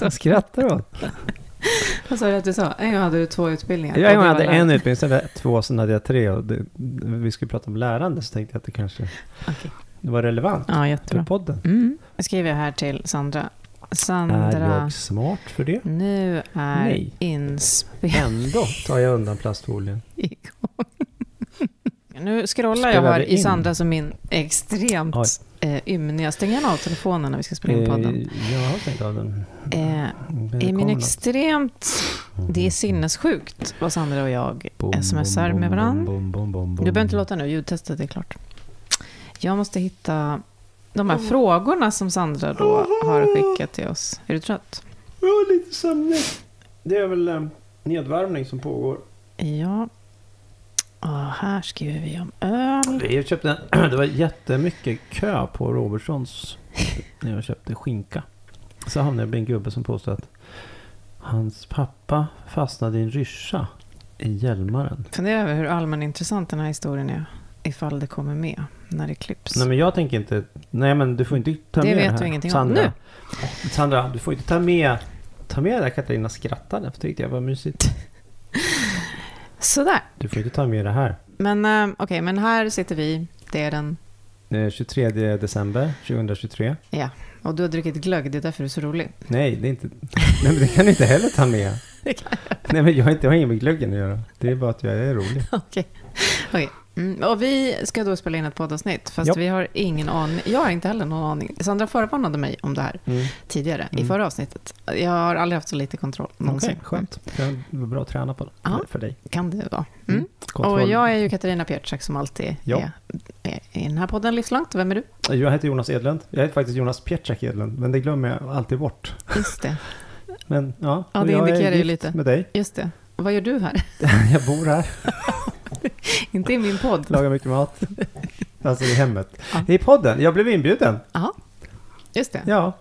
Vad skrattar du åt? Vad sa du att du sa? En gång hade du två utbildningar. Jag en gång Och hade en utbildning, sen hade jag två, sen hade jag tre. Och det, vi skulle prata om lärande, så tänkte jag att det kanske Okej. det var relevant Ja, för jättebra. podden. Mm. Jag skriver här till Sandra. Är Sandra, jag smart för det? nu är Nej. inspel Ändå tar jag undan plastfolien. Nu scrollar Spelar jag här i in? Sandra som min extremt Oj. Eh, ymniga... Stäng gärna av telefonen när vi ska spela in podden. Eh, jag har stängt av den. Eh, I min extremt... Det är sinnessjukt vad Sandra och jag Bom, smsar bom, med varandra. bom. Du behöver inte låta nu, ljudtestet är klart. Jag måste hitta de här frågorna som Sandra då har skickat till oss. Är du trött? Ja, lite sömnig. Det är väl eh, nedvärmning som pågår. Ja. Och här skriver vi om öl. Vi köpte en, det var jättemycket kö på Robertsons när jag köpte skinka. Så hamnade jag bland en gubbe som påstod att hans pappa fastnade i en ryscha i Hjälmaren. Fundera över hur allmänintressant den här historien är. Ifall det kommer med när det klipps. Nej men jag tänker inte, nej men du får inte ta Det med vet det här. du ingenting om. Sandra, Nu. Sandra, du får inte ta med, ta med det där Katarina skrattade. För tyckte jag var mysigt. Sådär. Du får inte ta med det här. Men eh, okej, men här sitter vi. Det är den. Eh, 23 december 2023. Ja. Och du har druckit glögg, det är därför du är så rolig. Nej, det är inte, nej men det kan du inte heller ta med. Det kan Nej men jag har inte jag har inget med glöggen att göra. Det är bara att jag är rolig. Okej. Okej. Mm, och vi ska då spela in ett poddavsnitt, fast Ja. vi har ingen aning. Jag har inte heller någon aning. Sandra förvarnade mig om det här Mm. tidigare, i Mm. förra avsnittet. Jag har aldrig haft så lite kontroll någonsin. Okej, skönt. Det var bra att träna på Ja. för dig. Kan det vara. Mm. Mm. Och jag är ju Katarina Pietschak som alltid Ja. är, i den här podden livslångt. Vem är du? jag heter Jonas Edlund. Jag heter faktiskt Jonas Pietschak Edlund, men det glömmer jag alltid bort. Just det. Men ja, Ja, det indikerar ju lite. med dig. Just det. Vad gör du här? Jag bor här, inte i min podd. lagar mycket mat. Alltså i hemmet. Ja. I podden, jag blev inbjuden. Ja, just det. Ja,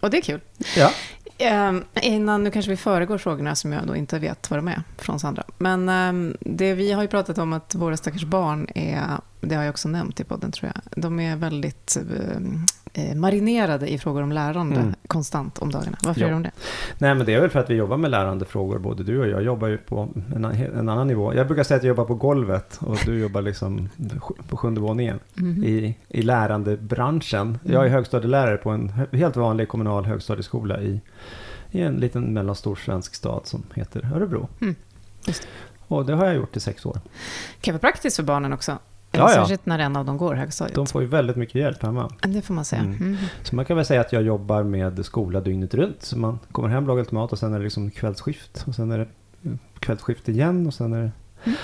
Och det är kul. ja. Ehm, innan, nu kanske vi föregår frågorna som jag då inte vet vad de är från Sandra. Men ehm, det, vi har ju pratat om att våra stackars barn är, det har jag också nämnt i podden tror jag, de är väldigt ehm, eh, marinerade i frågor om lärande Mm. konstant om dagarna. Varför Ja. är de det? Nej men det är väl för att vi jobbar med lärandefrågor, både du och jag. Jag jobbar ju på en, en annan nivå. Jag brukar säga att jag jobbar på golvet och du jobbar liksom på sjunde våningen. Mhm. i, i lärandebranschen. Jag är högstadielärare på en helt vanlig kommunal högstadieskola i, i en liten mellanstor svensk stad som heter Örebro. Mm, just det. Och det har jag gjort i sex år. kan vara praktiskt för barnen också. Ja, ja. Särskilt när en av dem går högstadiet. De får ju väldigt mycket hjälp hemma. Det får man säga. Mm. Mm. Så man kan väl säga att jag jobbar med skola dygnet runt. Så man kommer hem, lagar lite mat och sen är det liksom kvällsskift. Och sen är det eh, kvällsskift igen och sen är det... Mm.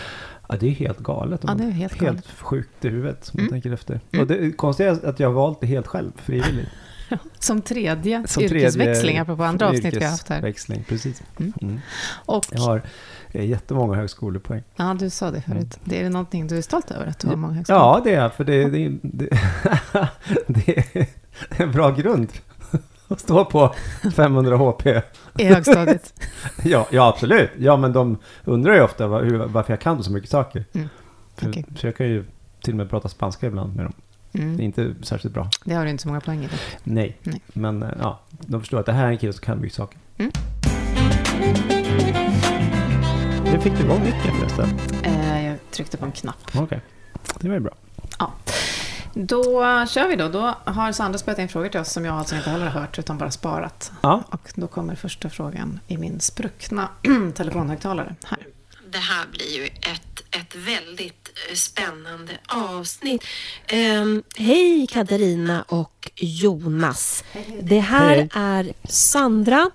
Ja, det är helt galet. Ja, det är helt galet. Helt sjukt i huvudet om man Mm. tänker efter. Mm. Och det konstiga är att jag har valt det helt själv, frivilligt. Som tredje Som yrkesväxling, tredje apropå andra avsnitt vi har haft här. Precis. Mm. Mm. Och, Jag har eh, jättemånga högskolepoäng. ja, du sa det förut. Det är någonting du är stolt över, att du har många högskolor? Mm. Ja, det är för det, det, det, det är en bra grund att stå på 500 HP. I högstadiet. Ja, ja, absolut. Ja, men de undrar ju ofta var, hur, varför jag kan så mycket saker. Mm. För, Okej. så jag kan ju till och med prata spanska ibland med dem. Det är Mm. inte särskilt bra. Det har du inte så många poäng i. det. Nej, Nej. men eh, ja, de förstår att det här är en kille som kan mycket saker. Mm. Fick du igång micken förresten. Eh, jag tryckte på en knapp. Okej, det var ju bra. Då kör vi då. Då har Sandra spelat in frågor till oss som jag alltså inte heller har hört, utan bara sparat. Ja, Och då kommer första frågan i min spruckna telefonhögtalare. Här. Det här blir ju ett, ett väldigt eh, spännande avsnitt. Ehm, hej Katarina och Jonas. Det här Hej. är Sandra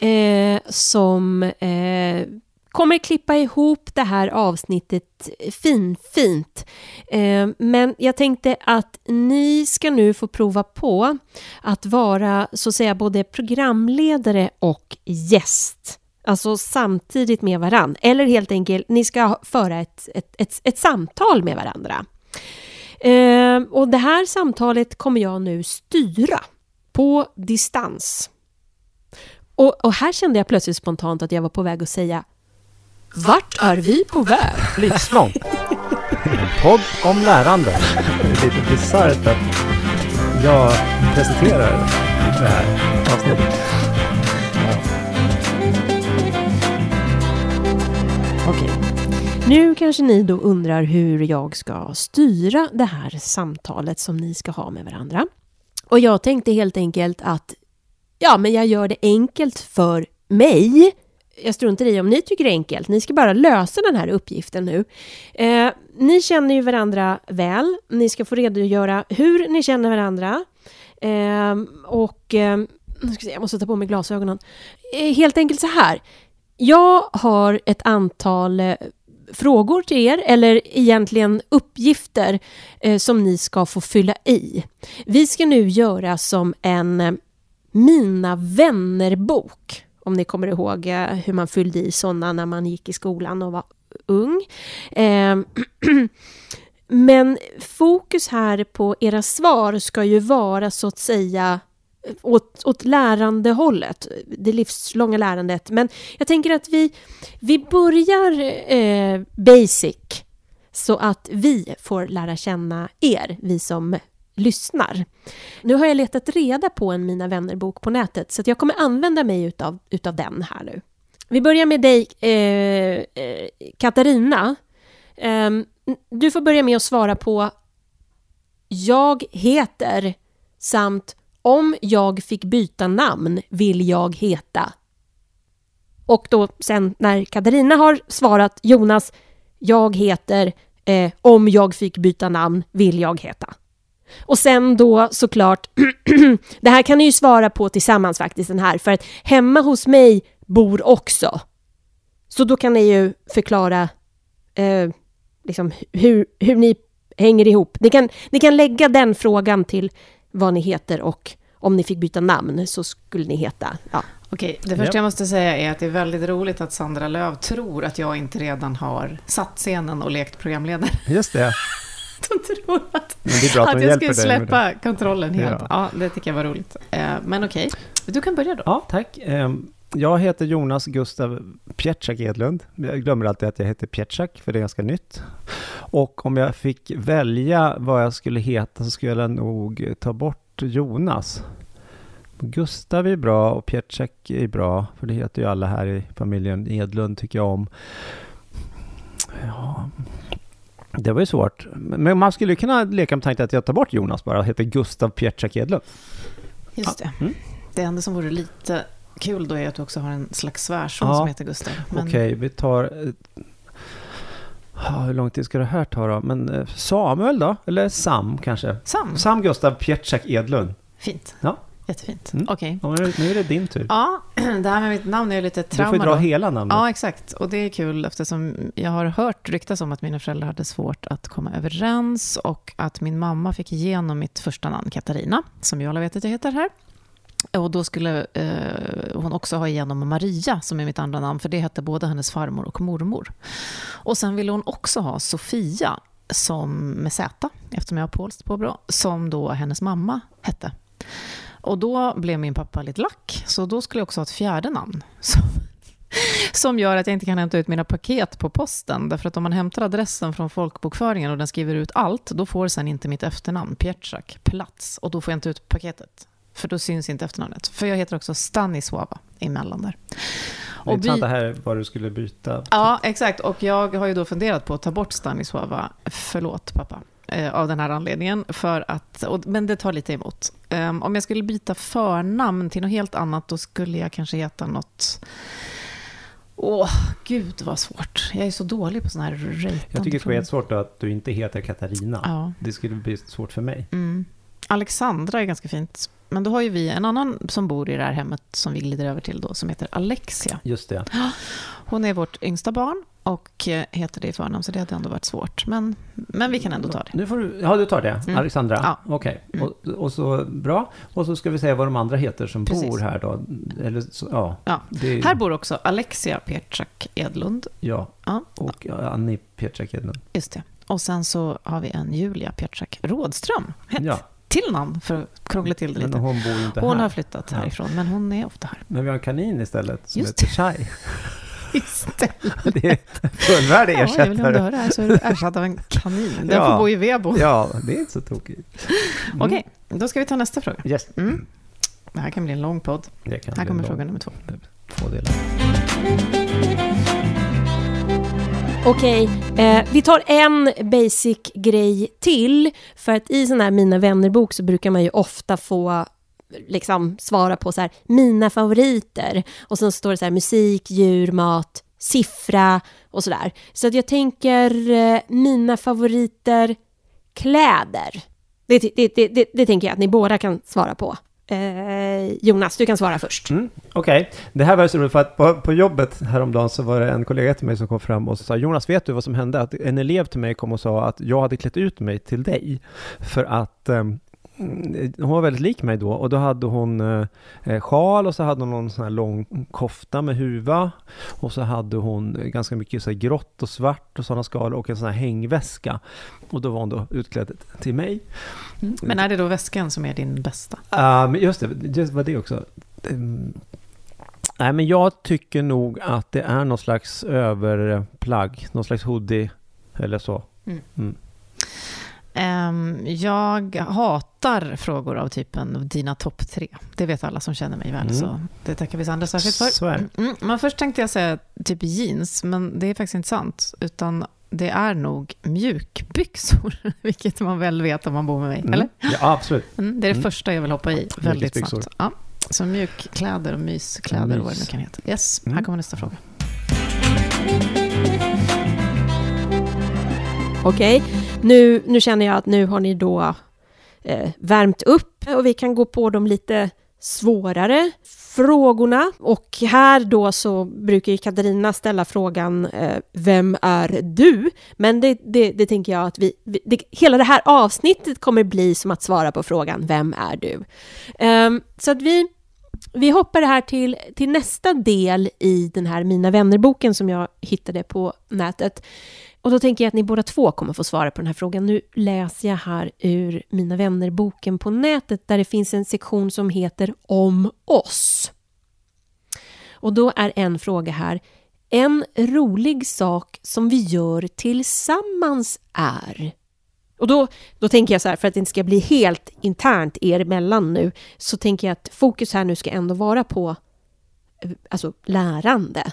eh, som eh, kommer klippa ihop det här avsnittet finfint. Eh, men jag tänkte att ni ska nu få prova på att vara så att säga både programledare och gäst. Alltså samtidigt med varann. Eller helt enkelt, ni ska föra ett, ett, ett, ett samtal med varandra. Eh, och det här samtalet kommer jag nu styra på distans. Och, och här kände jag plötsligt spontant att jag var på väg att säga vart är vi på väg? livslångt. En podd om lärande. Det är lite bisarrt att jag presenterar det här. avsnitt. Okej. Nu kanske ni då undrar hur jag ska styra det här samtalet som ni ska ha med varandra. Och jag tänkte helt enkelt att ja, men jag gör det enkelt för mig. Jag struntar i om ni tycker det är enkelt. Ni ska bara lösa den här uppgiften nu. Eh, ni känner ju varandra väl. Ni ska få redogöra hur ni känner varandra. Eh, och eh, nu ska jag, se, jag måste ta på mig glasögonen. Eh, helt enkelt så här. Jag har ett antal eh, frågor till er, eller egentligen uppgifter eh, som ni ska få fylla i. Vi ska nu göra som en eh, Mina vänner-bok. Om ni kommer ihåg eh, hur man fyllde i sådana när man gick i skolan och var ung. Ehm, men fokus här på era svar ska ju vara så att säga eh, åt, åt lärandehållet, det livslånga lärandet. Men jag tänker att vi, vi börjar eh, basic så att vi får lära känna er, vi som lyssnar. Nu har jag letat reda på en Mina vänner-bok på nätet så att jag kommer använda mig utav, utav den här nu. Vi börjar med dig, eh, eh, Katarina. Eh, du får börja med att svara på Jag heter samt om jag fick byta namn vill jag heta. Och då sen när Katarina har svarat Jonas, jag heter, eh, om jag fick byta namn vill jag heta. Och sen då såklart, det här kan ni ju svara på tillsammans faktiskt den här, för att hemma hos mig bor också. Så då kan ni ju förklara eh, liksom hur, hur ni hänger ihop. Ni kan, ni kan lägga den frågan till vad ni heter och om ni fick byta namn så skulle ni heta... Ja. Okej, det första Ja. jag måste säga är att det är väldigt roligt att Sandra Löv tror att jag inte redan har satt scenen och lekt programledare. Just det. De tror att, att, jag skulle släppa kontrollen helt. Ja. Ja. det tycker jag var roligt. Eh, Men okej, du kan börja då. Ja, tack. Ehm, Jag heter Jonas Gustav Pietschak Edlund. Jag glömmer alltid att jag heter Pietschak, för det är ganska nytt. Och om jag fick välja vad jag skulle heta så skulle jag nog ta bort Jonas. Gustav är bra och Pietschak är bra, för det heter ju alla här i familjen Edlund tycker jag om. Ja, det var ju svårt. Men man skulle ju kunna leka med tanken att jag tar bort Jonas bara och heter Gustav Pietschak Edlund. Just det. Mm. Det enda som vore lite kul då är att du också har en slags svärson Ja. som heter Gustav. Men Okej, vi tar... eh, ja, hur lång tid ska det här ta då? Men eh, Samuel då? Eller Sam kanske? Sam, Sam Gustav Pietschak Edlund. fint. Ja. Jättefint. Mm. Okej. Ja, nu är det din tur. Ja, det här med mitt namn är lite ett du trauma. får dra då. hela namnet. Ja, exakt. Och det är kul eftersom jag har hört ryktas om att mina föräldrar hade svårt att komma överens och att min mamma fick igenom mitt första namn, Katarina, som ju alla vet att jag heter här. Och då skulle eh, hon också ha igenom Maria, som är mitt andra namn, för det hette både hennes farmor och mormor. Och sen ville hon också ha Sofia, som med Z, eftersom jag har polskt påbrå, som då hennes mamma hette. Och då blev min pappa lite lack, så då skulle jag också ha ett fjärde namn. Som, som gör att jag inte kan hämta ut mina paket på posten. Därför att om man hämtar adressen från folkbokföringen och den skriver ut allt, då får sen inte mitt efternamn, Pietschak, plats. Och då får jag inte ut paketet. För då syns inte efternamnet. För jag heter också Stanislava emellan där. är Och det här vad du skulle byta. Ja, exakt. Och jag har ju då funderat på att ta bort Stanislava, förlåt pappa, av den här anledningen. För att, och, men det tar lite emot. Um, om jag skulle byta förnamn till något helt annat, då skulle jag kanske heta något... Åh, gud vad svårt. Jag är så dålig på sådana här rejtande Jag tycker det skulle vara svårt att du inte heter Katarina. Ja. Det skulle bli svårt för mig. Mm. Alexandra är ganska fint. Men då har ju vi en annan som bor i det här hemmet som vi glider över till då, som heter Alexia. Just det. Hon är vårt yngsta barn och eh, heter det i förnamn, så det hade ändå varit svårt. Men, men vi kan ändå ta det. Nu får du, ja, du tar det. Mm. Alexandra? Ja. Okej. Mm. Och, och så, bra. Och så ska vi säga vad de andra heter som Precis. bor här då. Eller så, ja. Ja. Det, Här bor också Alexia Pietschak Edlund. Ja. Ja, Och ja, Annie Pietschak Edlund. just det. Och sen så har vi en Julia Pietschak Rådström. Ett Ja. till namn för att krångla till det Men lite. hon bor inte Hon här. har flyttat Ja. härifrån, men hon är ofta här. Men vi har en kanin istället som Just heter Chai. Istället. Det är en fullvärdig Ja, jag vill om du ersättare. hör det här så är du ersatt av en kanin. Den Ja. får bo i Vebo. Ja, det är inte så tokigt. Mm. Okej, då ska vi ta nästa fråga. Yes. Mm. Det här kan bli en lång podd. Det kan Här kommer fråga nummer två. Två delar. Okej, eh, vi tar en basic grej till. För att i sån här Mina vänner-bok så brukar man ju ofta få liksom svara på så här, mina favoriter. Och sen står det så här musik, djur, mat, siffra och sådär. Så att jag tänker eh, mina favoriter, kläder. Det, det, det, det, det tänker jag att ni båda kan svara på. Eh, Jonas, du kan svara först. Mm, Okej, okay. det här var så roligt för att på, på jobbet häromdagen så var det en kollega till mig som kom fram och sa Jonas, vet du vad som hände? Att en elev till mig kom och sa att jag hade klätt ut mig till dig för att eh, hon var väldigt lik mig då och då hade hon eh, eh, sjal och så hade hon någon sån här lång kofta med huva och så hade hon ganska mycket så här grått och svart och sådana skalor och en sån här hängväska och då var hon då utklädd till mig. Men är det då väskan som är din bästa? Ja, men just det, det var det också. Ehm, nej, men jag tycker nog att det är någon slags överplagg, någon slags hoodie eller så. Ehm, jag hatar frågor av typen dina topp tre. Det vet alla som känner mig väl, Mm. så det tackar vi Sandra särskilt för. Det. Mm, men först tänkte jag säga typ jeans, men det är faktiskt inte sant. Utan det är nog mjukbyxor, vilket man väl vet om man bor med mig, Mm. eller? Ja, absolut. Mm, det är det Mm. första jag vill hoppa i väldigt snabbt. Ja. Så mjukkläder och myskläder och vad det nu kan heta. Yes, här Mm. kommer nästa fråga. Okej, nu, nu känner jag att nu har ni då eh, värmt upp och vi kan gå på de lite svårare frågorna. Och här då så brukar ju Katarina ställa frågan eh, Vem är du? Men det, det, det tänker jag att vi, vi det, hela det här avsnittet kommer bli som att svara på frågan Vem är du? Eh, så att vi, vi hoppar här till, till nästa del i den här Mina vänner-boken som jag hittade på nätet. Och då tänker jag att ni båda två kommer få svara på den här frågan. Nu läser jag här ur Mina vänner-boken på nätet där det finns en sektion som heter Om oss. Och då är en fråga här. En rolig sak som vi gör tillsammans är... Och då, då tänker jag så här, för att det inte ska bli helt internt er emellan nu, så tänker jag att fokus här nu ska ändå vara på eh, alltså, lärande.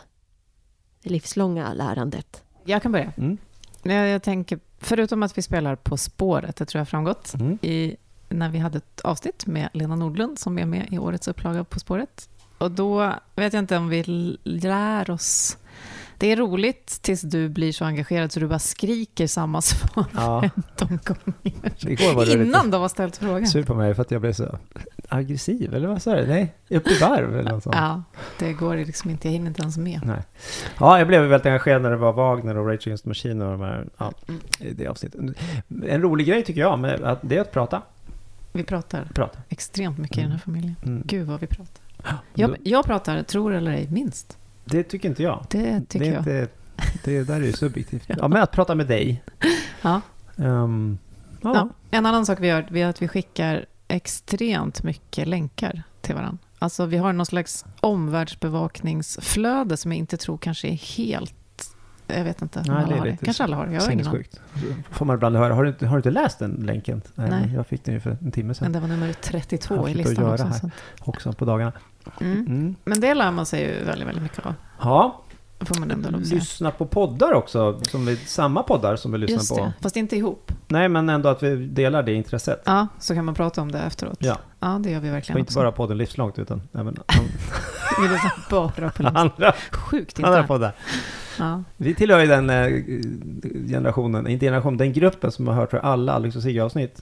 Det livslånga lärandet. Jag kan börja. Mm. Jag, jag tänker, förutom att vi spelar På spåret, det tror jag framgått, Mm. i, när vi hade ett avsnitt med Lena Nordlund som är med i årets upplaga På spåret. Och då vet jag inte om vi lär oss... Det är roligt tills du blir så engagerad så du bara skriker samma svar Ja, 15 gånger. Innan de har ställt frågan. sur på mig för att jag blev så aggressiv, eller vad sa du? Nej, upp i varv eller något sånt. Ja, det går liksom inte. Jag hinner inte ens med. Nej. Ja, jag blev väldigt engagerad när det var Wagner och Rage Against the Machine och de här, ja, Mm. det avsnittet. En rolig grej tycker jag, med att det är att prata. Vi pratar prata. extremt mycket i den här familjen. Mm. Gud vad vi pratar. Jag, jag pratar, tror eller ej, minst. Det tycker inte jag. Det tycker det är jag. Inte, det där är ju subjektivt. Ja, men att prata med dig. Ja. Ehm, ja. Ja. En annan sak vi gör det är att vi skickar extremt mycket länkar till varandra. Alltså vi har någon slags omvärldsbevakningsflöde som jag inte tror kanske är helt... Jag vet inte Nej, alla det är har det. Kanske alla har det. Jag har ingen. Får man ibland höra, har du, inte, har du inte läst den länken? Nej. men Jag fick den ju för en timme Men sedan det var nummer 32 Haft i listan också. här. Också på dagarna. Mm. Mm. Men det lär man sig ju väldigt, väldigt mycket av. Ja, Får man ändå lyssna på poddar också. Som vi, samma poddar som vi lyssnar Just på. det, fast inte ihop. Nej, men ändå att vi delar det intresset. Ja, så kan man prata om det efteråt. Ja. Ja, det gör vi Och verkligen inte också. bara podden Livslångt utan även Vi lyssnar bara på andra, Sjukt andra inte. poddar. Ja. Vi tillhör ju den eh, generationen, inte generationen, den gruppen som har hört för alla Alex och Sigge-avsnitt.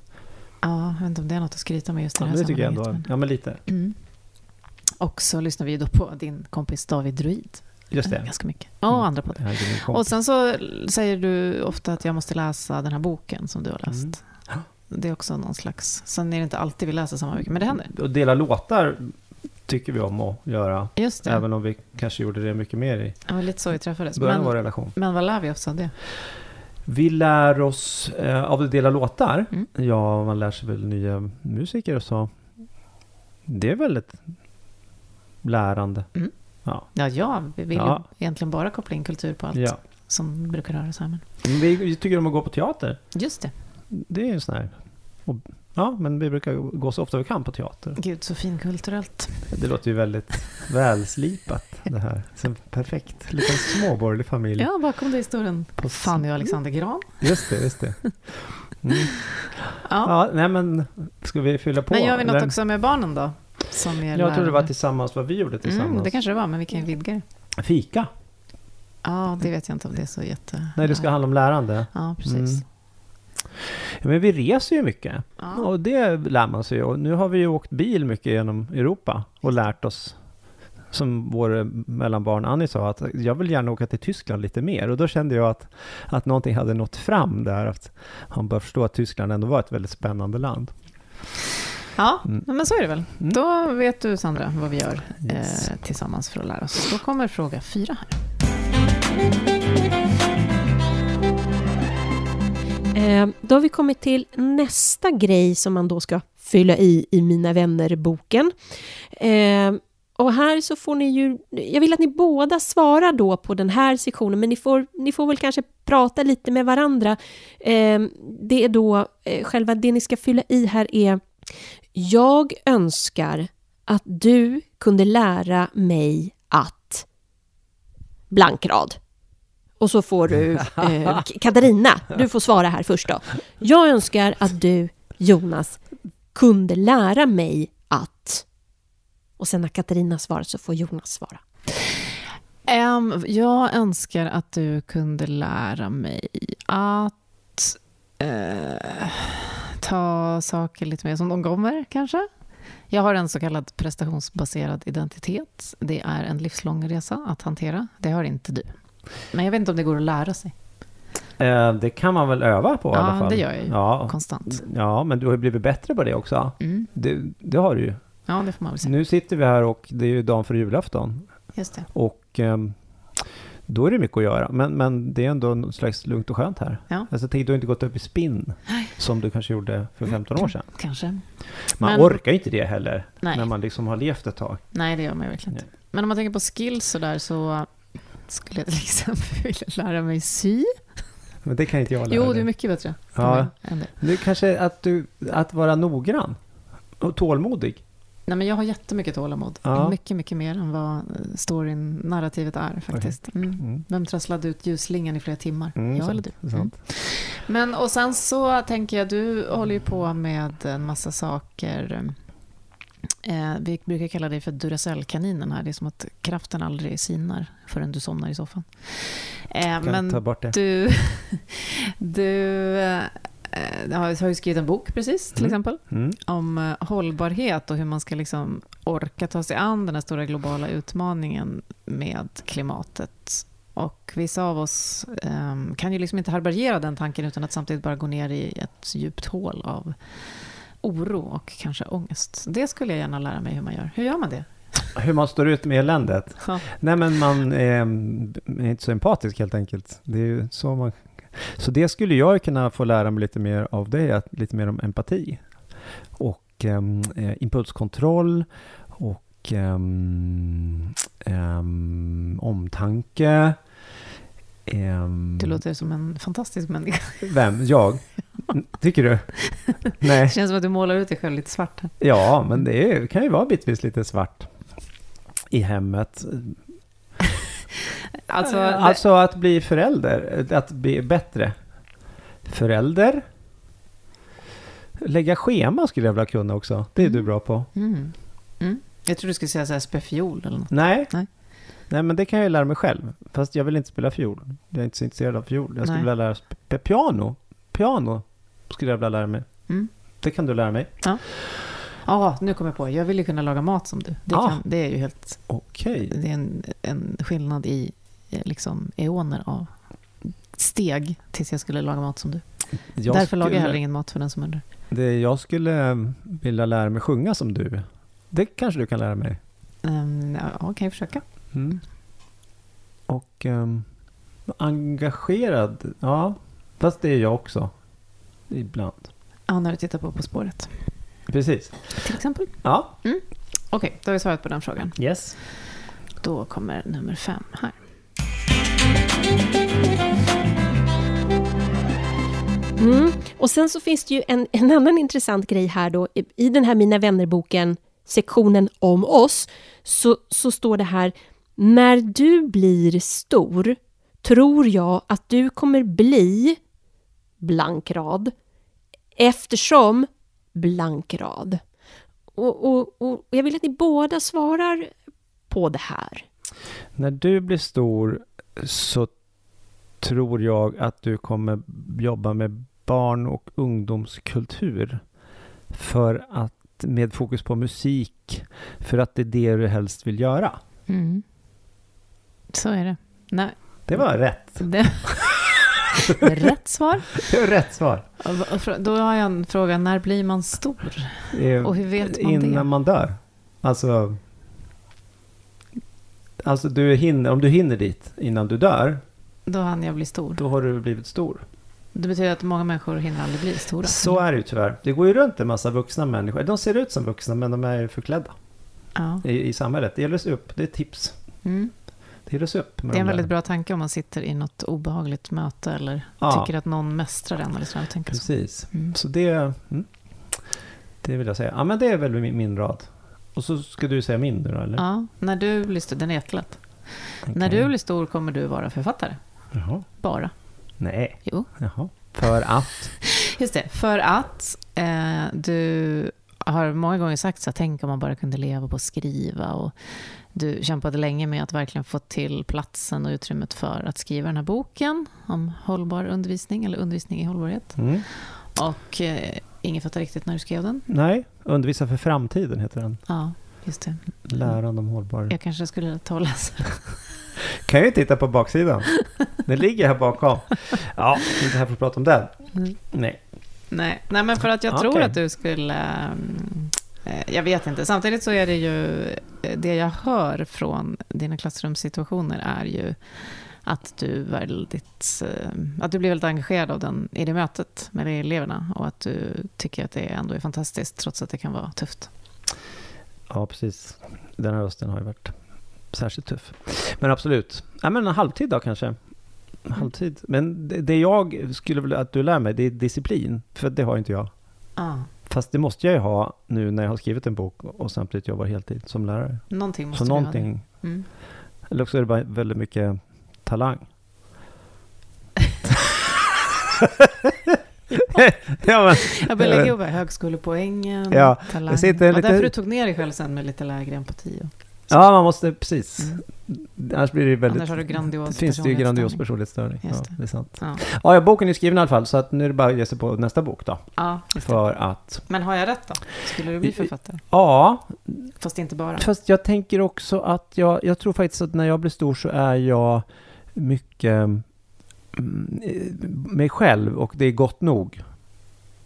ja, jag vet inte om det är något att skryta med just i Ja, det här det tycker jag sammanhanget, ändå. Ja, men lite. Mm. Och så lyssnar vi då på din kompis David Druid. Just Eh, det. Ganska mycket. Och andra poddar. Min Och sen så säger du ofta att jag måste läsa den här boken som du har läst. Mm. Ja. Det är också någon slags... Sen är det inte alltid vi läser samma böcker, men det händer. Och dela låtar tycker vi om att göra. Just det. Även om vi kanske gjorde det mycket mer i var lite så vi träffades. början av vår Men, relation. men vad lär vi oss av det? Vi lär oss eh, av att dela låtar. Mm. Ja, man lär sig väl nya musiker och så. Det är väldigt lärande. Mm. Ja. Ja, jag vill Ja. egentligen bara koppla in kultur på allt ja. som brukar röra Men vi, vi tycker om att gå på teater. just det. Det är en sån här... Och Ja, men vi brukar gå så ofta vi kan på teater. Gud, så finkulturellt. Det låter ju väldigt välslipat det här. Så perfekt liten småborgerlig familj. Ja, bakom dig står en På- Fanny och Alexander Gran. Just det, just det. Mm. Ja. Ja, nej men ska vi fylla på? Men gör vi något eller? också med barnen då? Som Jag tror det var tillsammans vad vi gjorde tillsammans. Mm, det kanske det var, men vi kan ju vidga det. Fika. Ja, det vet jag inte om det är så jätte... Nej, det ska handla om lärande. Ja, precis. Mm. Ja, men vi reser ju mycket. Ja. Och det lär man sig ju. Och nu har vi ju åkt bil mycket genom Europa och lärt oss som vår mellanbarn Annie sa, att jag vill gärna åka till Tyskland lite mer. Och då kände jag att, att någonting hade nått fram där. Att han bör förstå att Tyskland ändå var ett väldigt spännande land. Ja, Mm. men så är det väl. Mm. Då vet du, Sandra, vad vi gör Yes. eh, tillsammans för att lära oss. Då kommer fråga fyra här. Eh, då har vi kommit till nästa grej som man då ska fylla i i Mina vänner-boken. Eh, och här så får ni ju... Jag vill att ni båda svarar då på den här sektionen, men ni får, ni får väl kanske prata lite med varandra. Eh, det är då eh, själva det ni ska fylla i här är Jag önskar att du kunde lära mig att blankrad. Och så får du, eh, Katarina, du får svara här först då. Jag önskar att du, Jonas, kunde lära mig att... Och sen när Katarina svarar så får Jonas svara. Em, jag önskar att du kunde lära mig att eh, ta saker lite mer som de kommer, kanske. Jag har en så kallad prestationsbaserad identitet. Det är en livslång resa att hantera. Det har inte du. Men jag vet inte om det går att lära sig Eh, det kan man väl öva på i Ja, alla fall? det gör jag ju. Ja, konstant. ja, men du har ju blivit bättre på det också. Mm. Det, det har du ju. Ja, det får man väl säga. Nu sitter vi här och det är ju dagen för julafton. Just det. Och ehm, då är det mycket att göra. Men, men det är ändå något slags lugnt och skönt här. Ja. Alltså, tänk, du har inte gått upp i spinn som du kanske gjorde för 15 år sedan. Kanske. Man Men- orkar inte det heller Nej. när man liksom har levt ett tag. Nej, det gör man verkligen inte. Men om man tänker på skills så där så skulle jag till exempel vilja lära mig sy. Men det kan inte jag lära Jo, du är mycket bättre Ja. det. Det kanske att, du, att vara noggrann och tålmodig. Nej, men jag har jättemycket tålamod. Ja. Mycket, mycket mer än vad eh, storyn, narrativet är faktiskt. Mm. Mm. Vem trasslade ut ljusslingan i flera timmar? Mm, jag sant, eller du? sant. Men och sen så tänker jag, du håller ju på med en massa saker. Eh, vi brukar kalla dig för Duracell-kaninen här. Det är som att kraften aldrig sinar förrän du somnar i soffan. Eh, men ta bort det. du, du eh, har har ju skrivit en bok precis, till Mm. exempel, Mm. om eh, hållbarhet och hur man ska liksom orka ta sig an den här stora globala utmaningen med klimatet. Och vissa av oss eh, kan ju liksom inte härbärgera den tanken utan att samtidigt bara gå ner i ett djupt hål av oro och kanske ångest. Det skulle jag gärna lära mig hur man gör. Hur gör man det? Hur man står ut med eländet. Ja. Nej men man är, är inte så empatisk helt enkelt. Det är ju så man... Så det skulle jag kunna få lära mig lite mer av dig, lite mer om empati. Och ehm, eh, impulskontroll och ehm, ehm, omtanke. Ehm, Du låter som en fantastisk människa. Vem? Jag? Tycker du? Nej. Det känns som att du målar ut dig själv lite svart. här. Ja, men det är, kan ju vara bitvis lite svart i hemmet. Alltså, Alltså att bli förälder, att bli bättre förälder. Lägga schema skulle jag vilja kunna också. Det är du Mm. bra på. Mm. Mm. Jag tror du skulle säga så här spefiol eller något. Nej. Nej. Nej, men det kan jag ju lära mig själv. Fast jag vill inte spela fiol. Jag är inte så intresserad av fiol. Jag skulle Nej. vilja lära sp- piano. Piano skulle jag vilja lära mig. Mm. Det kan du lära mig. Ja, nu kommer jag på. Jag vill ju kunna laga mat som du. Det, Ah. kan, det är ju helt... Okej. Det är en, en skillnad i eh, liksom, eoner av steg tills jag skulle laga mat som du. Jag Därför lagar jag skulle- heller ingen mat för den som undrar. Det jag skulle eh, vilja lära mig sjunga som du. Det kanske du kan lära mig. Um, ja, kan jag försöka. Mm. Och ehm, engagerad, ja. Fast det är jag också. Ibland. Ja, när du tittar på På spåret. Precis. Till exempel. Ja. Okej, då har vi svarat på den frågan. Yes. Då kommer nummer fem här. Mm. Och sen så finns det ju en, en annan intressant grej här då. I, i den här Mina vänner-boken, sektionen om oss, så, så står det här När du blir stor tror jag att du kommer bli blankrad eftersom blankrad. Och, och, och jag vill att ni båda svarar på det här. När du blir stor så tror jag att du kommer jobba med barn och ungdomskultur. För att med fokus på musik. För att det är det du helst vill göra. Mm. Så är det. Nej, Det var rätt. det... rätt svar. Rätt svar. Då har jag en fråga, när blir man stor? Eh, Och hur vet man Innan det? man dör. Alltså, alltså du hinner, om du hinner dit innan du dör, Då hann jag bli stor. då har du blivit stor. Det betyder att många människor hinner aldrig bli stora. Så är det ju tyvärr. Det går ju runt en massa vuxna människor. De ser ut som vuxna men de är förklädda Ja. i, i samhället. Det gäller att se upp. Det är tips. Mm. Det se upp. Med Det är en de väldigt bra tanke om man sitter i något obehagligt möte eller Ja. tycker att någon mästrar en. Eller så, tänker så. Precis. Mm. Så det, mm, det vill jag säga. Ja men det är väl min, min rad. Och så ska du säga min nu då eller? Ja, när du blir stor, den är jättelätt. Okej. När du blir stor kommer du vara författare. Jaha. Bara. Nej. Jo. Jaha. För att? Just det, för att eh, du har många gånger sagt så här, tänk om man bara kunde leva på att skriva. Och du kämpade länge med att verkligen få till platsen och utrymmet för att skriva den här boken om hållbar undervisning, eller undervisning i hållbarhet. Mm. Och eh, ingen fattar riktigt när du skrev den. Nej, undervisa för framtiden heter den. Ja, just det. Läran om hållbar... Jag kanske skulle ta och läsa. Kan ju titta på baksidan. Den ligger här bakom. Ja, inte här för att prata om den. Mm. Nej. Nej, nej, men för att jag tror Okej. att du skulle... mm, eh, Jag vet inte. Samtidigt så är det ju... Det jag hör från dina klassrumssituationer är ju att du, väldigt, eh, att du blir väldigt engagerad av den, i det mötet med eleverna och att du tycker att det ändå är fantastiskt trots att det kan vara tufft. Ja, precis. Den här hösten har ju varit särskilt tuff. Men absolut. Ja, men en halvtid då kanske. Halvtid. Men det, det jag skulle vilja att du lär mig, det är disciplin. För det har inte jag. Ah, Fast det måste jag ju ha nu när jag har skrivit en bok och samtidigt jobbar heltid som lärare. någonting måste Så ha någonting. det. Mm. Eller också är det bara väldigt mycket talang. ja, men, Jag börjar lägga här, högskolepoängen, Ja, talang. jag sitter Det var lite- därför du tog ner dig själv sen med lite lägre empati. Och, ja, man måste precis. Mm. Annars blir det väldigt... Annars har du grandios det finns det ju grandios personlighetsstörning. Ja, det. är sant. Ja, Ja, boken är skriven i alla fall, så att nu är det bara att ge sig på nästa bok då. ja. För att... Men har jag rätt då? Skulle du bli författare? Ja, Fast inte bara. fast jag tänker också att jag... Jag tror faktiskt att när jag blir stor så är jag mycket mm, mig själv och det är gott nog.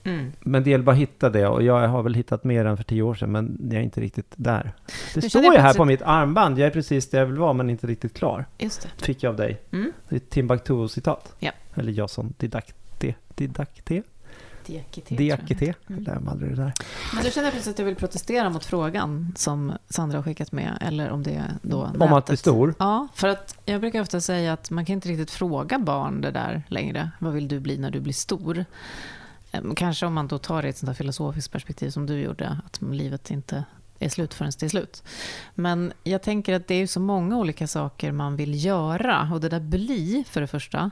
Mm. Men det gäller bara att hitta det och jag har väl hittat mer än för tio år sedan men jag är inte riktigt där. Det Nu står ju här plötsligt- på mitt armband, jag är precis där jag vill vara men inte riktigt klar. Just det. Fick jag av dig. Mm. Det är ett Timbuktu-citat. Ja. Eller jag som didakte, didakte, Diakité. diakite. Mm. Lär mig aldrig det där. Men då känner plötsligt att jag vill protestera mot frågan som Sandra har skickat med, eller om det är då Om att bli nätet. stor. Ja, för att jag brukar ofta säga att man kan inte riktigt fråga barn det där längre. Vad vill du bli när du blir stor? Ehm, kanske om man då tar det i ett sånt här filosofiskt perspektiv som du gjorde, att livet inte är slut förrän det är slut. Men jag tänker att det är så många olika saker man vill göra. Och det där bli, för det första,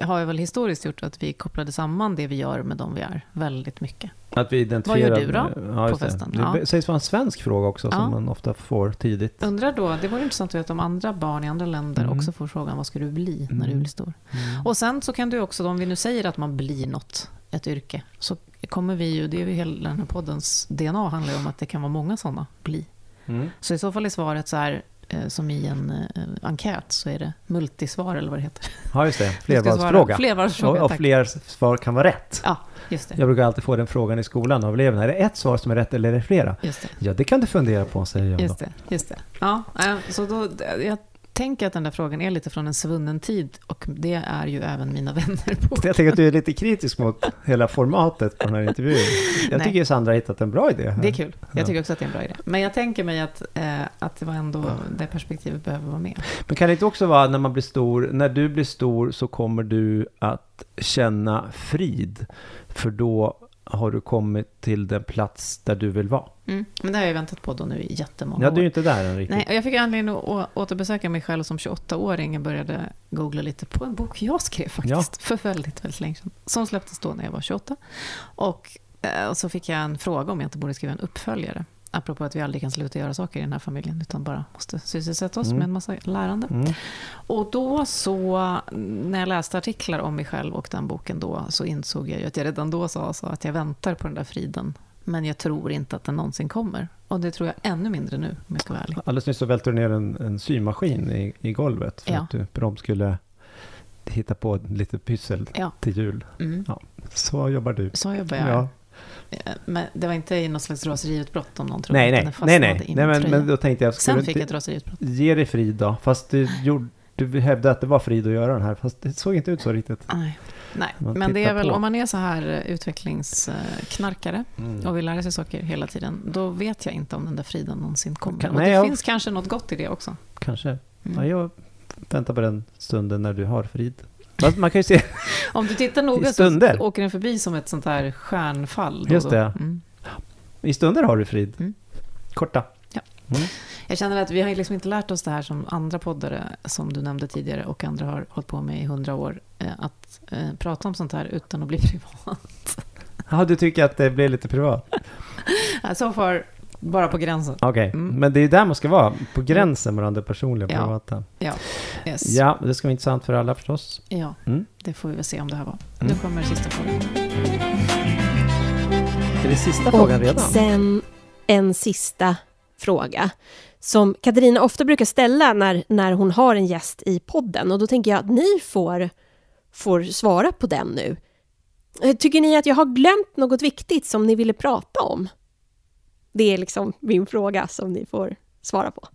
har väl historiskt gjort att vi kopplade samman det vi gör med de vi är väldigt mycket. Att vi identifierar... Vad gör du då ja, på det. festen? Det Ja. sägs vara en svensk fråga också Ja. som man ofta får tidigt. Undrar då, det vore intressant att veta om andra barn i andra länder Mm. också får frågan vad ska du bli när du Mm. blir stor? Mm. Och sen så kan du också, om vi nu säger att man blir något, ett yrke, så kommer vi ju, det är ju hela den här poddens DNA handlar ju om att det kan vara många sådana bli. Mm. Så i så fall är svaret så här, som i en eh, enkät, så är det multisvar eller vad det heter. Ja, just det. Flervalsfråga. Flervalsfråga, Och, och fler svar kan vara rätt. Ja, just det. Jag brukar alltid få den frågan i skolan av eleverna. Är det ett svar som är rätt eller är det flera? Just det. Ja, det kan du fundera på, säger jag Just då. det, just det. Ja, eh, så då, jag tänker att den där frågan är lite från en svunnen tid och det är ju även mina vänner på. Jag tänker att du är lite kritisk mot hela formatet på den här intervjun. Jag Nej. tycker Sandra har hittat en bra idé. Det är kul. Ja. Jag tycker också att det är en bra idé. Men jag tänker mig att, eh, att det var ändå det perspektivet behöver vara med. Men kan det inte också vara när man blir stor, när du blir stor så kommer du att känna frid. För då har du kommit till den plats där du vill vara. Mm. Men det har jag väntat på då nu i jättemånga Ja, år. du är ju inte där än riktigt. Nej, och jag fick anledning att å- återbesöka mig själv som 28-åring. Jag började googla lite på en bok jag skrev faktiskt, för väldigt, väldigt länge sedan. Som släpptes då när jag var 28. Och, eh, och så fick jag en fråga om jag inte borde skriva en uppföljare. Apropå att vi aldrig kan sluta göra saker i den här familjen, utan bara måste sysselsätta oss Mm. med en massa lärande. Mm. Och då så, när jag läste artiklar om mig själv och den boken då, så insåg jag ju att jag redan då sa så att jag väntar på den där friden. Men jag tror inte att den någonsin kommer. Och det tror jag ännu mindre nu, om jag ska vara ärlig. Alldeles nyss så välte du ner en, en symaskin i, i golvet för Ja. att du prompt skulle hitta på lite pyssel Ja. till jul. Mm. Så jobbar du. Så jobbar jag. Ja. Eh, Men det var inte i något slags raseriutbrott om någon trodde Nej, att nej, den nej, nej. i nej men, tröja. men då tänkte jag, Sen fick jag ett raseriutbrott. ge dig frid då? Fast du, gjorde, du hävdade att det var frid att göra den här, fast det såg inte ut så riktigt. Nej, nej. Men det är väl på. om man är så här eh, utvecklingsknarkare Mm. och vill lära sig saker hela tiden, då vet jag inte om den där friden någonsin kommer. Kan- och nej, det jag- finns kanske något gott i det också. Kanske. Mm. Ja, jag väntar på den stunden när du har frid. Man kan ju se, Om du tittar noga så åker den förbi som ett sånt där stjärnfall. då Just och då. det. Mm. i stunder har du frid. Mm. Korta. Ja. Mm. Jag känner att vi har liksom inte lärt oss det här som andra poddare, som du nämnde tidigare, och andra har hållit på med i hundra år, eh, att eh, prata om sånt här utan att bli privat. Ja, du tycker att det blir lite privat? Så far, bara på gränsen. Okej, Mm. men det är där man ska vara. På gränsen mellan det personliga och Ja. privata. Yes. Ja, det ska vara intressant för alla förstås. Ja, Mm. det får vi väl se om det här var. Mm. Nu kommer sista frågan. Är det sista Och frågan redan? sen en sista fråga som Katarina ofta brukar ställa när, när hon har en gäst i podden. Och då tänker jag att ni får, får svara på den nu. Eh, Tycker ni att jag har glömt något viktigt som ni ville prata om? Det är liksom min fråga som ni får svara på.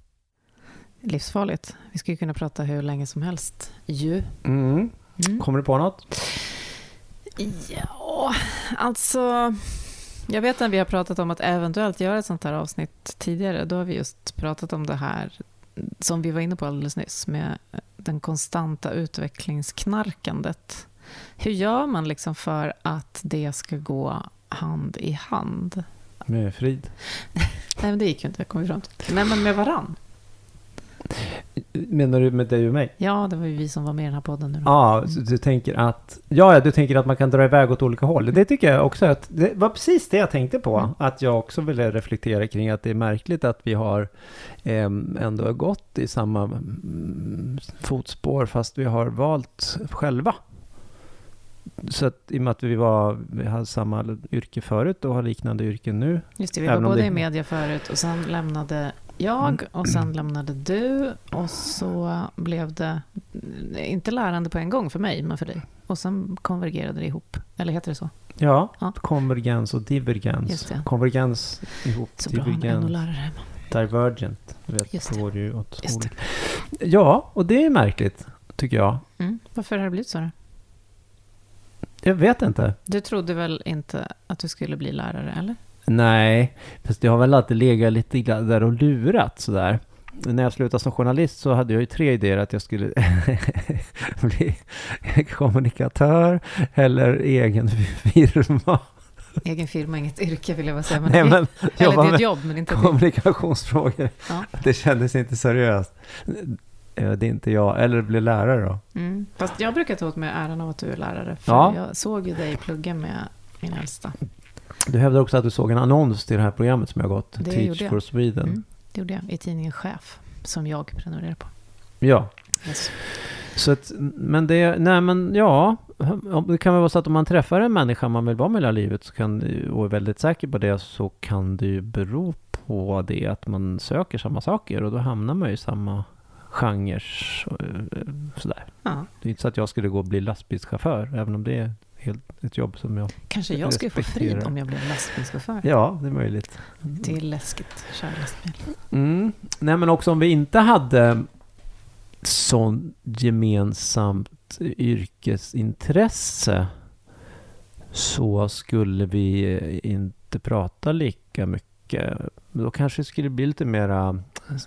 Livsfarligt. Vi skulle kunna prata hur länge som helst. Ju. Mm. Mm. Kommer du på något? Ja, alltså... Jag vet att vi har pratat om att eventuellt göra ett sånt här avsnitt tidigare. Då har vi just pratat om det här som vi var inne på alldeles nyss med den konstanta utvecklingsknarkandet. Hur gör man liksom för att det ska gå hand i hand? Med frid? Nej, men det gick ju inte, kom vi fram till. Nej, men med varann. Menar du med dig och mig? Ja, det var ju vi som var med i den här podden nu. då. Ja, så du tänker att... Ja, du tänker att man kan dra iväg åt olika håll. Det tycker jag också att... Det var precis det jag tänkte på. Mm. Att jag också ville reflektera kring att det är märkligt att vi har em, ändå gått i samma mm, fotspår fast vi har valt själva. Så att i och med att vi var, vi hade samma yrke förut och har liknande yrken nu. Just det, vi var både det- i media förut och sen lämnade jag Mm. och sen lämnade du och så blev det, inte lärande på en gång för mig, men för dig. Och sen konvergerade det ihop. Eller heter det så? Ja, Ja. konvergens och divergens. Just det. Konvergens ihop, Så bra divergens, NO-lärare. divergent. Vet, Just det. går det ju åt Just det. Ja, och det är märkligt, tycker jag. Mm. Varför har det blivit så? Då? Jag vet inte. Du trodde väl inte att du skulle bli lärare, eller? Nej, fast det har väl alltid legat lite där och lurat sådär. När jag slutade som journalist så hade jag ju tre idéer att jag skulle bli kommunikatör eller egen firma. Egen firma, inget yrke vill jag bara säga. Men Nej, men eller det är ett med jobb, men inte kommunikationsfrågor. Ja. Det kändes inte seriöst. Eh, Det är inte jag. Eller bli lärare då. Mm. Fast jag brukar ta åt mig äran av att du är lärare. För Ja. jag såg ju dig plugga med min äldsta. Du hävdar också att du såg en annons till det här programmet som jag gått. Det Teach for Sweden. Mm. Det gjorde jag i tidningen Chef, som jag prenumererar på. Ja. Yes. Så att, men det, nej men ja, det kan väl vara så att om man träffar en människa man vill vara med hela livet så kan, och är väldigt säker på det så kan det ju bero på det att man söker samma saker och då hamnar man ju i samma genrer sådär. Ja. Det är inte så att jag skulle gå och bli lastbilschaufför även om det är helt ett jobb som jag... Kanske jag skulle få frid om jag blev lastbilschaufför. Ja, det är möjligt. Det är läskigt, kör lastbil. Mm. Nej men också om vi inte hade sån gemensamt yrkesintresse så skulle vi inte prata lika mycket. Då kanske det skulle bli lite mera,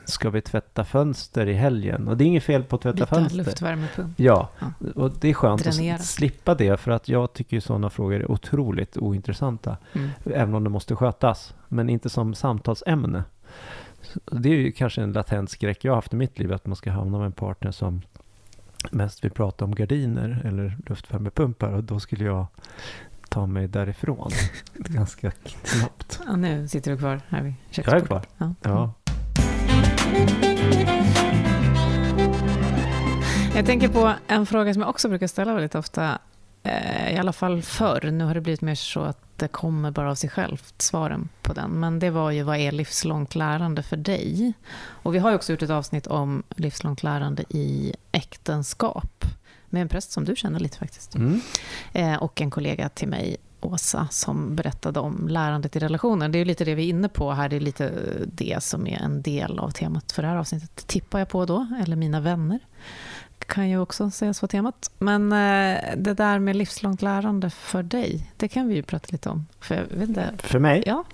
ska vi tvätta fönster i helgen? Och det är inget fel på att tvätta Byta fönster. luftvärmepump. Ja, Ja. och det är skönt Dränera. att slippa det för att jag tycker ju sådana frågor är otroligt ointressanta. Mm. Även om det måste skötas, men inte som samtalsämne. Det är ju kanske en latent skräck jag har haft i mitt liv, att man ska hamna med en partner som mest vill prata om gardiner eller luftvärmepumpar och då skulle jag ta mig därifrån ganska snabbt. Ja, nu sitter du kvar här vid Jag är köksbordet. kvar. Ja. Ja. Jag tänker på en fråga som jag också brukar ställa väldigt ofta, eh, i alla fall förr. Nu har det blivit mer så att det kommer bara av sig självt, svaren på den. Men det var ju, vad är livslångt lärande för dig? Och vi har ju också gjort ett avsnitt om livslångt lärande i äktenskap. Med en präst som du känner lite faktiskt. Mm. Eh, och en kollega till mig, Åsa, som berättade om lärandet i relationer. Det är lite det vi är inne på här. Det är lite det som är en del av temat för det här avsnittet. Tippar jag på då, eller mina vänner. Kan ju också sägas vara temat. Men eh, det där med livslångt lärande för dig, det kan vi ju prata lite om. För jag vet inte, För mig? ja,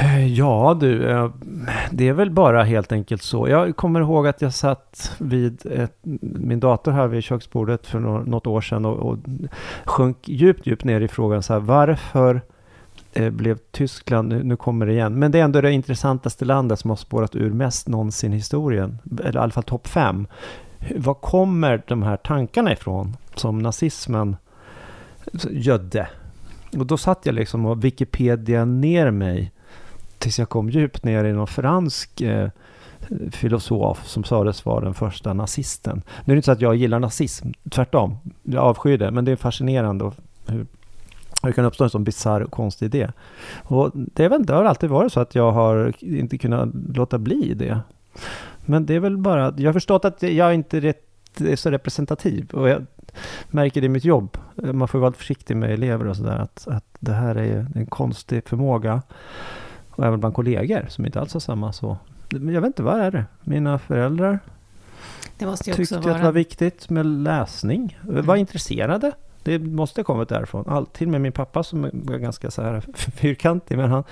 Eh, ja du, eh, det är väl bara helt enkelt så. Jag kommer ihåg att jag satt vid ett, min dator här vid köksbordet för något år sedan och, och sjönk djupt, djupt ner i frågan så här, varför eh, blev Tyskland, nu, nu kommer det igen, men det är ändå det intressantaste landet som har spårat ur mest någonsin i historien, eller i alla fall topp fem. Var kommer de här tankarna ifrån som nazismen gödde? Och då satt jag liksom och Wikipedia ner mig tills jag kom djupt ner i någon fransk eh, filosof som sades vara den första nazisten. Nu är det inte så att jag gillar nazism, tvärtom. Jag avskyr det, men det är fascinerande hur, hur det kan uppstå en sån bisarr och konstig idé. Och det, är väl, det har alltid varit så att jag har inte kunnat låta bli det. Men det är väl bara, jag har förstått att jag inte är, rätt, är så representativ. Och jag märker det i mitt jobb. Man får vara försiktig med elever och sådär. Att, att det här är en konstig förmåga. Och även bland kollegor som inte alls har samma så. Jag vet inte, vad är det? Mina föräldrar tyckte att det var viktigt med läsning. Var Mm. intresserade. Det måste ha kommit därifrån. Alltid med min pappa som var ganska så här fyrkantig. Men han,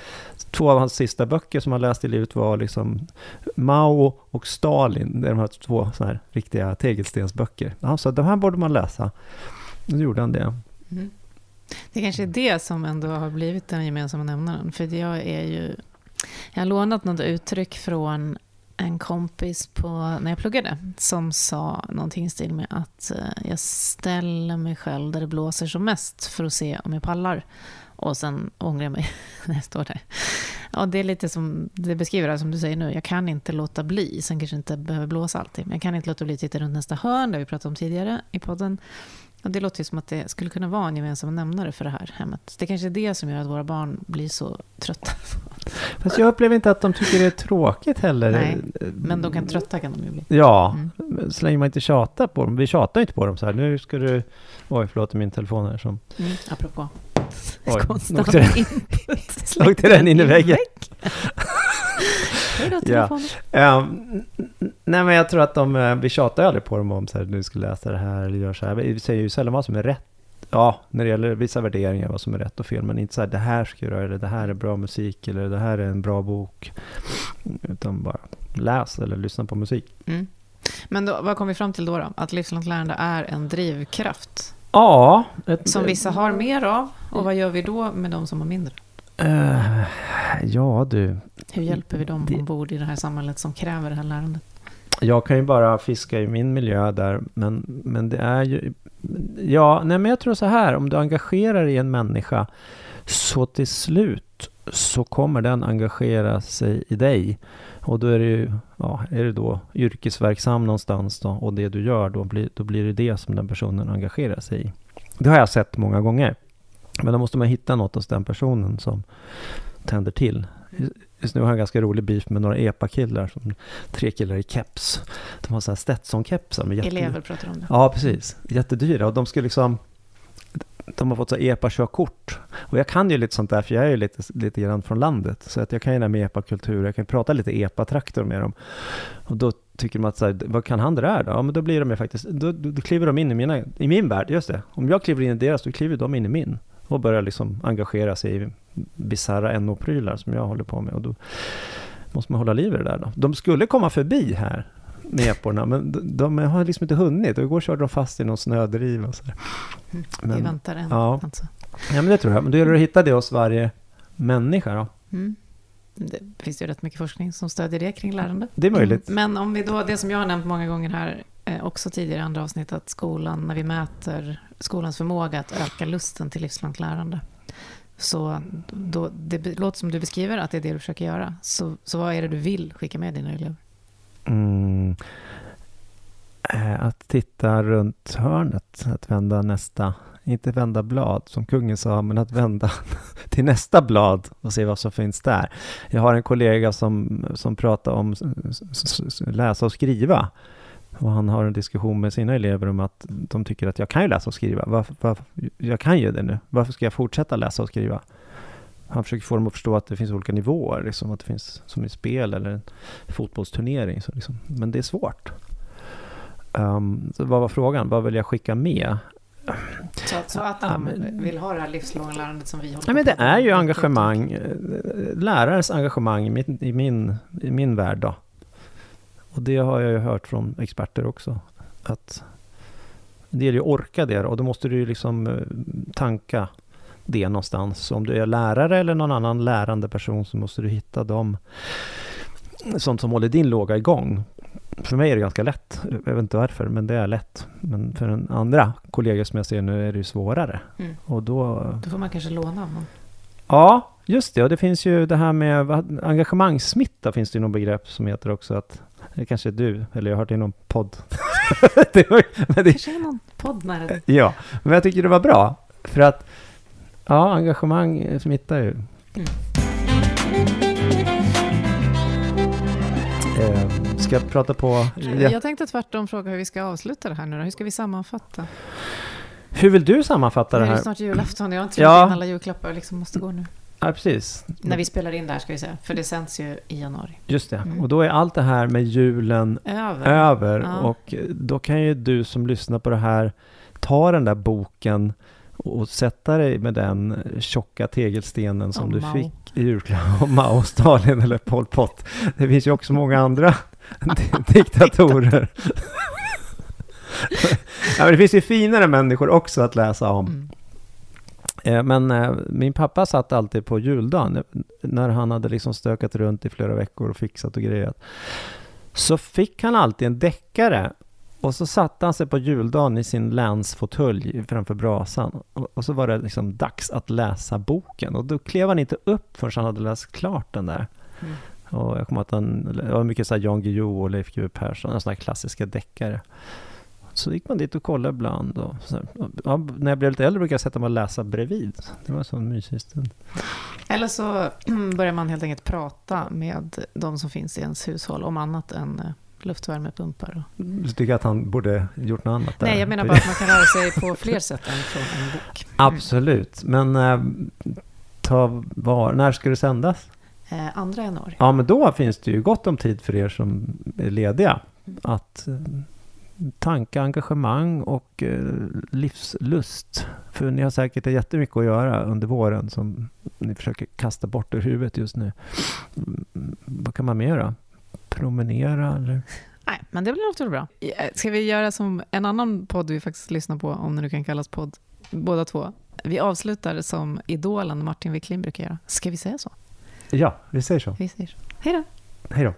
två av hans sista böcker som han läst i livet var liksom Mao och Stalin. Det är de här två så här riktiga tegelstensböcker. Han sa att de här borde man läsa. Då gjorde han det. Mm. Det kanske är det som ändå har blivit den gemensamma nämnaren. För jag är ju... Jag har lånat något uttryck från en kompis på, när jag pluggade som sa någonting i stil med att eh, jag ställer mig själv där det blåser som mest för att se om jag pallar. Och sen ångrar jag mig när jag står där. Ja, det är lite som det beskriver det som du säger nu. Jag kan inte låta bli. Sen kanske inte behöver blåsa alltid. Men jag kan inte låta bli att titta runt nästa hörn. Det har vi pratat om tidigare i podden. Och det låter ju som att det skulle kunna vara en gemensam nämnare för det här hemmet. Det kanske är det som gör att våra barn blir så trötta. Fast jag upplever inte att de tycker det är tråkigt heller. Nej, Men de kan trötta kan de ju bli. Ja, Mm. så länge man inte tjatar på dem. Vi tjatar inte på dem så här. Nu ska du... Oj, förlåt min telefon här som... Mm. Apropå Oj, konstant åkte den in i väggen. Hej då, Ja. Ehm, nej men jag tror att de, eh, vi tjatar aldrig på dem om så här, nu ska läsa det här eller gör så här. Vi säger ju sällan vad som är rätt. Ja, när det gäller vissa värderingar, vad som är rätt och fel. Men inte så här, det här ska du göra, eller det här är bra musik, eller det här är en bra bok. Utan bara läs eller lyssna på musik. Mm. Men då, vad kom vi fram till då, då? Att livslångt lärande är en drivkraft Ja. Ett, som vissa har mer av. Och vad gör vi då med de som har mindre? Eh, ja du, Hur hjälper vi dem Det- ombord i det här samhället som kräver det här lärandet? Jag kan ju bara fiska i min miljö där, men, men det är ju... Ja, nej men jag tror så här, om du engagerar i en människa så till slut så kommer den engagera sig i dig. Och då är det ju, ja, är du då yrkesverksam någonstans då och det du gör, då blir, då blir det det som den personen engagerar sig i. Det har jag sett många gånger. Men då måste man hitta något hos den personen som tänder till. Just nu har jag en ganska rolig beef med några EPA-killar, som, tre killar i keps. De har så här Stetson-kepsar jätte... Elever pratar om det. Ja, precis. Jättedyra. Och de ska liksom... de har fått så EPA-körkort. Och jag kan ju lite sånt där, för jag är ju lite, lite grann från landet. Så att jag kan ju det här med EPA-kultur, jag kan prata lite EPA-traktor med dem. Och då tycker de att, så här, vad kan han det där då? Ja, men då blir de ju faktiskt, då, då, då kliver de in i, mina, i min värld, just det. Om jag kliver in i deras, då kliver de in i min. Och börjar liksom engagera sig i bisarra NO-prylar som jag håller på med. Och då måste man hålla liv i det där då. De skulle komma förbi här med eporna, men de, de har liksom inte hunnit. Och igår körde de fast i någon snödriva. Mm. Men- Vi väntar än. ja. Alltså. Ja, men det tror jag. Men då gäller det att hitta det hos varje människa då. Mm. Det finns ju rätt mycket forskning som stödjer det kring lärande. Det är möjligt. Men om vi då, det som jag har nämnt många gånger här, eh, också tidigare i andra avsnitt, att skolan, när vi mäter skolans förmåga att öka lusten till livslångt lärande, så då, det låter som du beskriver att det är det du försöker göra. Så, så vad är det du vill skicka med dina elever? Mm. Eh, att titta runt hörnet, att vända nästa, inte vända blad som kungen sa, men att vända till nästa blad och se vad som finns där. Jag har en kollega som, som pratar om läsa och skriva. Och han har en diskussion med sina elever om att de tycker att jag kan ju läsa och skriva. Varför, varför, jag kan ju det nu. Varför ska jag fortsätta läsa och skriva? Han försöker få dem att förstå att det finns olika nivåer, liksom att det finns som i spel eller en fotbollsturnering. Så liksom. Men det är svårt. Um, vad var frågan? Vad vill jag skicka med? Så, så att de men- vill ha det här livslånga lärandet som vi håller det på med. är ju engagemang, lärares engagemang i min, i, min, i min värld. Då. Och det har jag ju hört från experter också. Att det gäller ju att orka det och då måste du ju liksom eh, tanka det någonstans. Så om du är lärare eller någon annan lärande person så måste du hitta dem sånt som håller din låga igång. För mig är det ganska lätt. Jag vet inte varför, men det är lätt. Men för en andra kollegor som jag ser nu är det ju svårare. Mm. Och då Då får man kanske låna av någon. Ja, just det. Och det finns ju det här med engagemangssmitta finns det ju något begrepp som heter också att det kanske är du, eller jag har hört i någon podd. det var, men det, kanske är någon podd när det... ja, men jag tycker det var bra. För att ja, engagemang eh, smittar ju. Mm. Eh, ska jag prata på... Ja. Jag tänkte tvärtom fråga hur vi ska avsluta det här nu då. Hur ska vi sammanfatta? Hur vill du sammanfatta Det det är ju här? snart julafton. Jag har inte Ja. in alla julklappar och liksom måste gå nu. Ja, precis. När vi spelar in det här ska vi säga. För det sänds ju i januari. Just det. Mm. Och då är allt det här med julen Över. över. Ja. Och då kan ju du som lyssnar på det här ta den där boken och sätta dig med den tjocka tegelstenen som Om du Mao. fick i julklapp. Om Mao, Stalin eller Pol Pot. Det finns ju också många andra di- diktatorer. ja, men det finns ju finare människor också att läsa om. Mm. Eh, Men eh, min pappa satt alltid på juldagen eh, när han hade liksom stökat runt i flera veckor och fixat och grejat. Så fick han alltid en deckare och så satte han sig på juldagen i sin länsfåtölj framför brasan och, så var det liksom dags att läsa boken och då klev han inte upp förrän han hade läst klart den där. Mm. Och jag kommer att han, det var mycket så här Jan Guillou och Leif GW Persson, sådana klassiska deckare. Så gick man dit och kollade ibland. Och ja, när jag blev lite äldre brukade jag sätta mig och läsa bredvid. Det var en sån mysig stund. Eller så börjar man helt enkelt prata med de som finns i ens hushåll om annat än eh, luftvärmepumpar. och- Du tycker att han borde gjort något annat där? Nej, jag menar bara att man kan röra sig på fler sätt än från en bok. Absolut, men äh, ta var, när ska det sändas? Eh, andra januari. Ja, men då finns det ju gott om tid för er som är lediga att tanka engagemang och eh, livslust. För ni har säkert jättemycket att göra under våren som ni försöker kasta bort ur huvudet just nu. Mm, vad kan man mer göra? Promenera eller? Nej, men det blir nog tror bra. Ska vi göra som en annan podd vi faktiskt lyssnar på, om det nu kan kallas podd, båda två. Vi avslutar som idolen Martin Wiklin brukar göra. Ska vi säga så? Ja, vi säger så. Vi säger så. Hej då! Hej då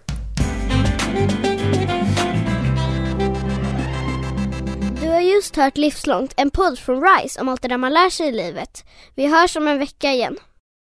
har just hört Livslångt, en podd från RISE om allt det där man lär sig i livet. Vi hörs om en vecka igen.